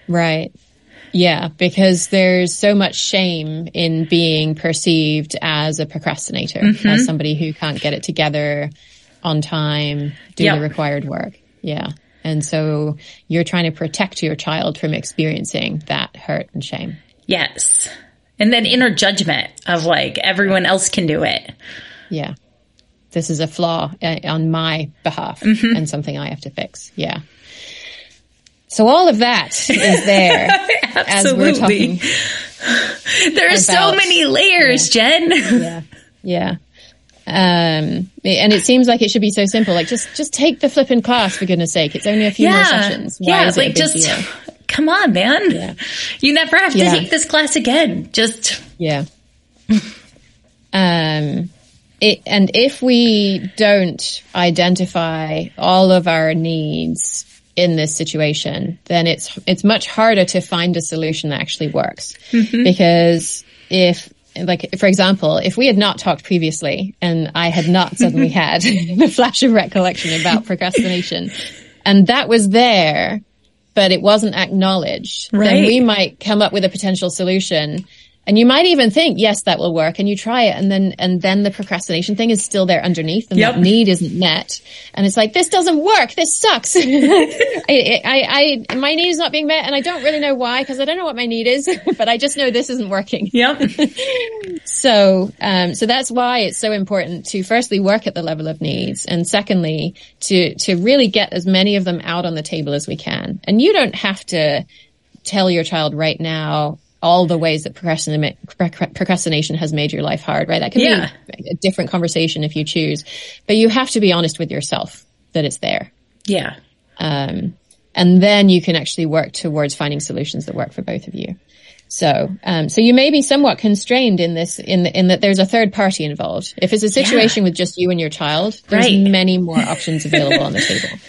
C: Right. Yeah, because there's so much shame in being perceived as a procrastinator,
A: Mm-hmm.
C: as somebody who can't get it together on time, do
A: Yep.
C: the required work. Yeah. And so you're trying to protect your child from experiencing that hurt and shame.
A: Yes. And then inner judgment of like everyone else can do it.
C: Yeah. This is a flaw uh, on my behalf
A: Mm-hmm.
C: and something I have to fix. Yeah. So all of that is there [laughs] as we're
A: Absolutely.
C: talking.
A: There are so many layers, Jen.
C: Yeah. Yeah. Um, and it seems like it should be so simple. Like just, just take the flipping class for goodness sake. It's only a few more sessions. Why
A: yeah,
C: is it a
A: like just
C: deal?
A: come on, man.
C: Yeah.
A: You never have to
C: Yeah.
A: take this class again. Just
C: Yeah. um, it, and if we don't identify all of our needs in this situation, then it's, it's much harder to find a solution that actually works. Because if, like, for example, if we had not talked previously and I had not suddenly [laughs] had [laughs] the flash of recollection about procrastination and that was there, but it wasn't acknowledged, then we might come up with a potential solution. And you might even think, yes, that will work. And you try it. And then, and then the procrastination thing is still there underneath and
A: Yep.
C: that need isn't met. And it's like, this doesn't work. This sucks. [laughs] I, I, I, my need is not being met and I don't really know why because I don't know what my need is, [laughs] but I just know this isn't working.
A: yep. [laughs]
C: So, um, so that's why it's so important to firstly work at the level of needs, and secondly to to really get as many of them out on the table as we can. And you don't have to tell your child right now all the ways that procrastination has made your life hard. Right? That can
A: Yeah.
C: be a different conversation if you choose, but you have to be honest with yourself that it's there.
A: yeah.
C: Um, and then you can actually work towards finding solutions that work for both of you. So, um, so you may be somewhat constrained in this, in in that there's a third party involved. If it's a situation with just you and your child, there's
A: Right.
C: many more options available on the table. [laughs]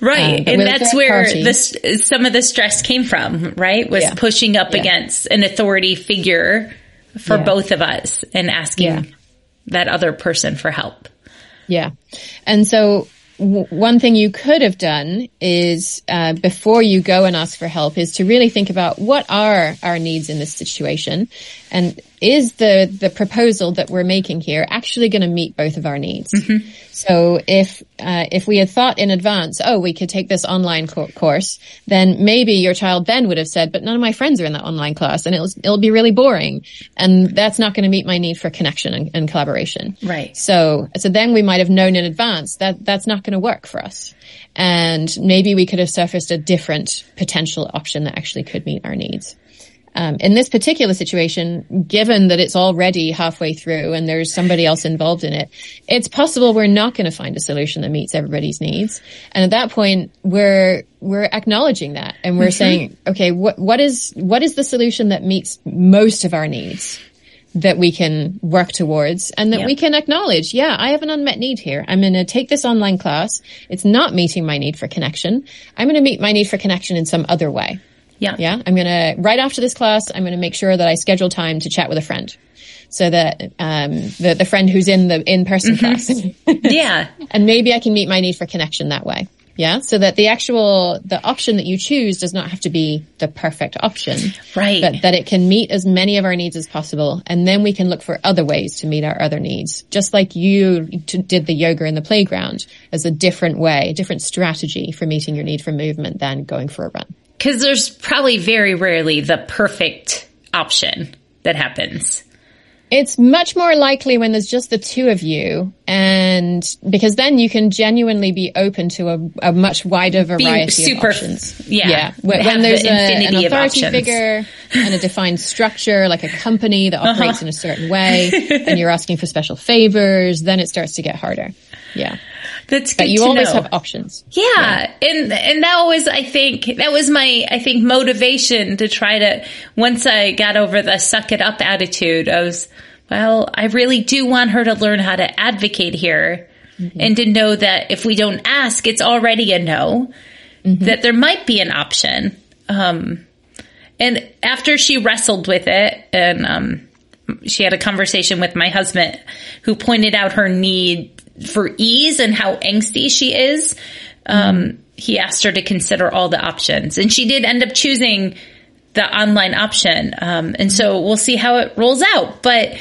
A: Right.
C: Um,
A: and that's where
C: party-
A: this some of the stress came from, right? Was
C: Yeah.
A: pushing up
C: Yeah.
A: against an authority figure for
C: Yeah.
A: both of us and asking
C: Yeah.
A: that other person for help.
C: Yeah. And so w- one thing you could have done is, uh, before you go and ask for help is to really think about what are our needs in this situation. And is the, the proposal that we're making here actually going to meet both of our needs? So if, uh, if we had thought in advance, oh, we could take this online co- course, then maybe your child then would have said, but none of my friends are in that online class and it'll, it'll be really boring. And that's not going to meet my need for connection and, and collaboration.
A: Right.
C: So, so then we might have known in advance that that's not going to work for us. And maybe we could have surfaced a different potential option that actually could meet our needs. Um, in this particular situation, given that it's already halfway through and there's somebody else involved in it, it's possible we're not going to find a solution that meets everybody's needs. And at that point, we're we're acknowledging that and we're saying, okay, what what is what is the solution that meets most of our needs? that we can work towards and that
A: Yep.
C: we can acknowledge, yeah, I have an unmet need here. I'm going to take this online class. It's not meeting my need for connection. I'm going to meet my need for connection in some other way.
A: Yeah.
C: Yeah. I'm going to, right after this class, I'm going to make sure that I schedule time to chat with a friend. So that, um, the, the friend who's in the in-person class. [laughs]
A: Yeah. [laughs]
C: and maybe I can meet my need for connection that way. Yeah. So that the actual, the option that you choose does not have to be the perfect option.
A: Right.
C: But that it can meet as many of our needs as possible. And then we can look for other ways to meet our other needs. Just like you t- did the yoga in the playground as a different way, a different strategy for meeting your need for movement than going for a run.
A: Because there's probably very rarely the perfect option that happens.
C: It's much more likely when there's just the two of you and because then you can genuinely be open to a, a much wider variety
A: super-
C: of options.
A: yeah.
C: Yeah. When, there's
A: the
C: a, an
A: infinity
C: authority figure and a defined structure, like a company that operates
A: Uh-huh.
C: in a certain way and you're asking for special favors, then it starts to get harder. Yeah.
A: That's good
C: But you
A: to
C: always
A: know.
C: have options.
A: Yeah. And, and that was, I think, that was my, I think, motivation to try to, once I got over the suck it up attitude, I was, well, I really do want her to learn how to advocate here and to know that if we don't ask, it's already a no, that there might be an option. Um, and after she wrestled with it and, um, she had a conversation with my husband who pointed out her need for ease and how angsty she is. Um, he asked her to consider all the options and she did end up choosing the online option. Um, and so we'll see how it rolls out. But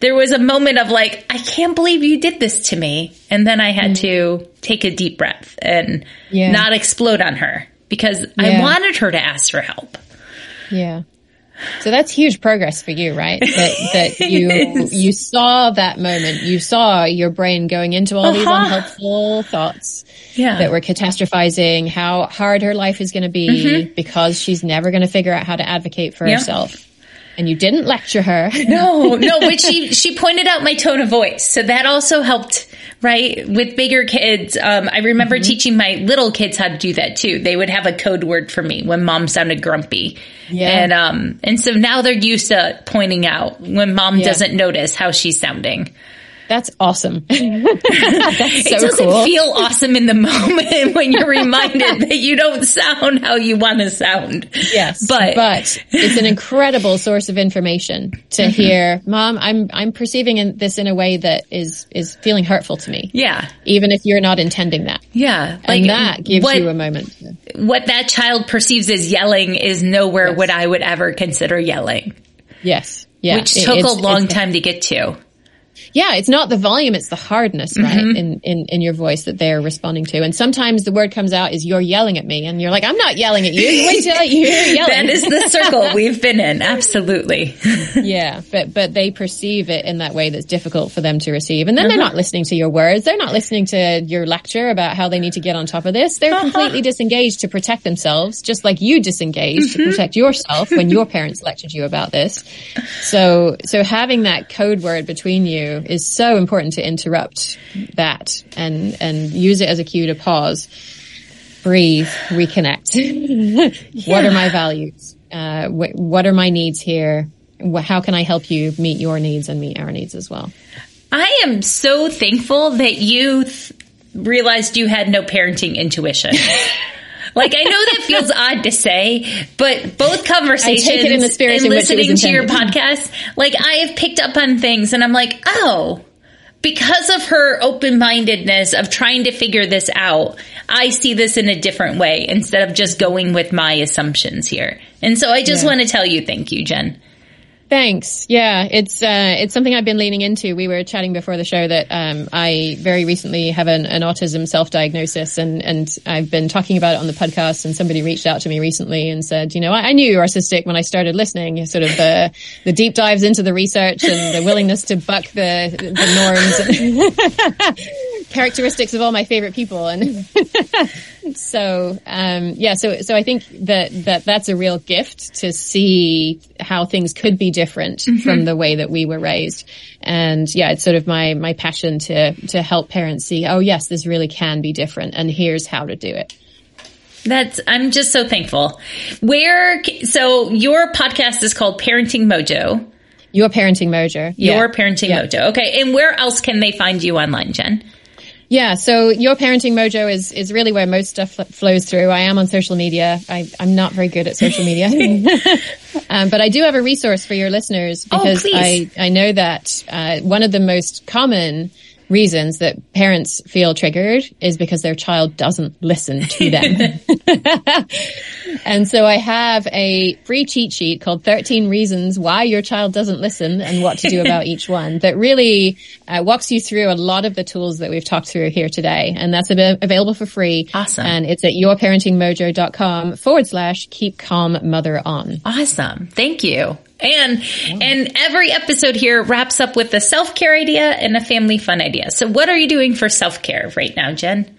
A: there was a moment of like, I can't believe you did this to me. And then I had mm-hmm. to take a deep breath and yeah. not explode on her because yeah. I wanted her to ask for help.
C: Yeah. So that's huge progress for you, right? [laughs] That, that you, you saw that moment. You saw your brain going into all uh-huh. these unhelpful thoughts yeah. that were catastrophizing how hard her life is going to be mm-hmm. because she's never going to figure out how to advocate for yeah. herself and you didn't lecture her. [laughs]
A: no, no, but she [laughs] she pointed out my tone of voice, so that also helped. Right with bigger kids, um, I remember mm-hmm. teaching my little kids how to do that too. They would have a code word for me when mom sounded grumpy, yeah. and um, and so now they're used to pointing out when mom yeah. doesn't notice how she's sounding.
C: That's awesome. [laughs] [laughs] That's so
A: it doesn't
C: cool.
A: feel [laughs] awesome in the moment when you're reminded that you don't sound how you want to sound.
C: Yes, but but it's an incredible source of information to mm-hmm. hear. Mom, I'm I'm perceiving this in a way that is is feeling hurtful to me.
A: Yeah,
C: even if you're not intending that.
A: Yeah,
C: like and that gives what, you a moment.
A: What that child perceives as yelling is nowhere yes. what I would ever consider yelling.
C: Yes.
A: Yeah. Which took a long time to get to
C: yeah, it's not the volume, it's the hardness, right? Mm-hmm. In, in, in your voice that they're responding to. And sometimes the word comes out is you're yelling at me and you're like, I'm not yelling at you. [laughs] Wait till you're yelling.
A: that is the circle we've been in. Absolutely. [laughs]
C: yeah. But, but they perceive it in that way that's difficult for them to receive. And then uh-huh. they're not listening to your words. They're not listening to your lecture about how they need to get on top of this. They're uh-huh. completely disengaged to protect themselves, just like you disengaged mm-hmm. to protect yourself when your parents lectured you about this. So, so having that code word between you is so important to interrupt that and, and use it as a cue to pause, breathe, reconnect. yeah. [laughs] What are my values? Uh, wh- what are my needs here? How can I help you meet your needs and meet our needs as well?
A: I am so thankful that you th- realized you had no parenting intuition. [laughs] like I know that feels [laughs] odd to say, but both conversations
C: in the spirit
A: and listening to your podcast, like I have picked up on things and I'm like, oh, because of her open mindedness of trying to figure this out, I see this in a different way instead of just going with my assumptions here. And so I just yeah. want to tell you thank you, Jen.
C: Thanks. Yeah, it's uh, it's something I've been leaning into. We were chatting before the show that um, I very recently have an, an autism self diagnosis, and and I've been talking about it on the podcast. And somebody reached out to me recently and said, you know, I, I knew you were autistic when I started listening. Sort of the the deep dives into the research and the willingness to buck the the norms. [laughs] characteristics of all my favorite people and [laughs] so um, yeah so so i think that that that's a real gift to see how things could be different mm-hmm. from the way that we were raised and yeah it's sort of my my passion to to help parents see oh yes this really can be different and here's how to do it
A: that's i'm just so thankful where so your podcast is called parenting mojo
C: your parenting mojo.
A: Your yeah. parenting yeah. mojo. Okay. And where else can they find you online, Jen?
C: Yeah, so your parenting mojo is is really where most stuff flows through. I am on social media. I, am not very good at social media, [laughs] [laughs] um, but I do have a resource for your listeners oh, because oh, I I know that uh, one of the most common reasons that parents feel triggered is because their child doesn't listen to [laughs] them. [laughs] and so I have a free cheat sheet called 13 reasons why your child doesn't listen and what to do [laughs] about each one that really uh, walks you through a lot of the tools that we've talked through here today. And that's available for free.
A: Awesome.
C: And it's at yourparentingmojo.com forward slash keep calm mother on.
A: Awesome. Thank you. And and every episode here wraps up with a self care idea and a family fun idea. So, what are you doing for self care right now, Jen?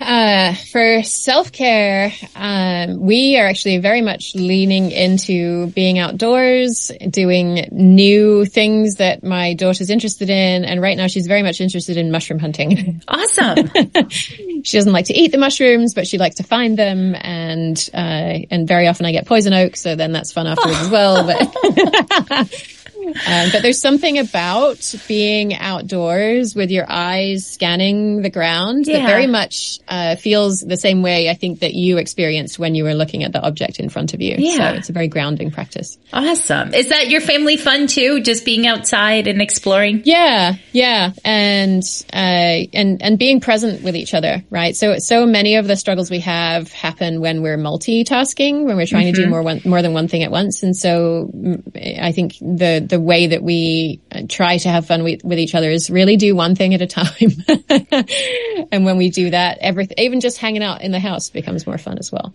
C: Uh, for self care, um, we are actually very much leaning into being outdoors, doing new things that my daughter's interested in. And right now she's very much interested in mushroom hunting. [laughs]
A: Awesome.
C: she doesn't like to eat the mushrooms, but she likes to find them. And, uh, and very often I get poison oak. So then that's fun afterwards as well. But, [laughs] Um, but there's something about being outdoors with your eyes scanning the ground
A: Yeah.
C: that very much uh, feels the same way I think that you experienced when you were looking at the object in front of you.
A: Yeah.
C: So it's a very grounding practice.
A: Awesome. Is that your family fun too? Just being outside and exploring?
C: Yeah, yeah, and uh, and and being present with each other, right? So so many of the struggles we have happen when we're multitasking, when we're trying to do more one, more than one thing at once, and so mm, I think the the way that we uh, try to have fun with, with each other is really do one thing at a time, [laughs] and when we do that, everything, even just hanging out in the house, becomes more fun as well.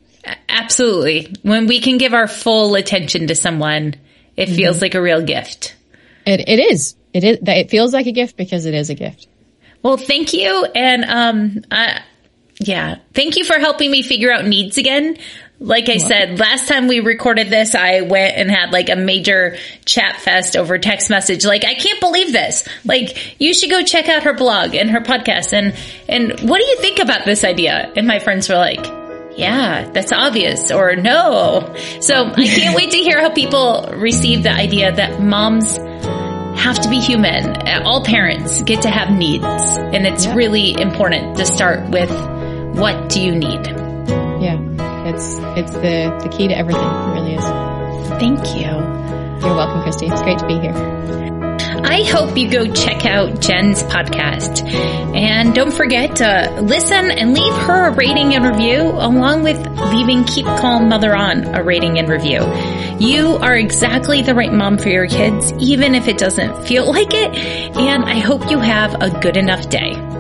A: Absolutely. When we can give our full attention to someone, it feels like a real gift.
C: It it is it is it feels like a gift because it is a gift.
A: Well, thank you. And, um, I, yeah, thank you for helping me figure out needs again. Like I said, last time we recorded this, I went and had like a major chat fest over text message. Like, I can't believe this. Like, you should go check out her blog and her podcast. And, and what do you think about this idea? And my friends were like, yeah, that's obvious or no. So I [laughs] can't wait to hear how people receive the idea that moms have to be human. All parents get to have needs. And it's really important to start with what do you need?
C: It's it's the the key to everything. It really is.
A: Thank you.
C: You're welcome, Christy. It's great to be here.
A: I hope you go check out Jen's podcast. And don't forget to listen and leave her a rating and review along with leaving Keep Calm Mother On a rating and review. You are exactly the right mom for your kids, even if it doesn't feel like it. And I hope you have a good enough day.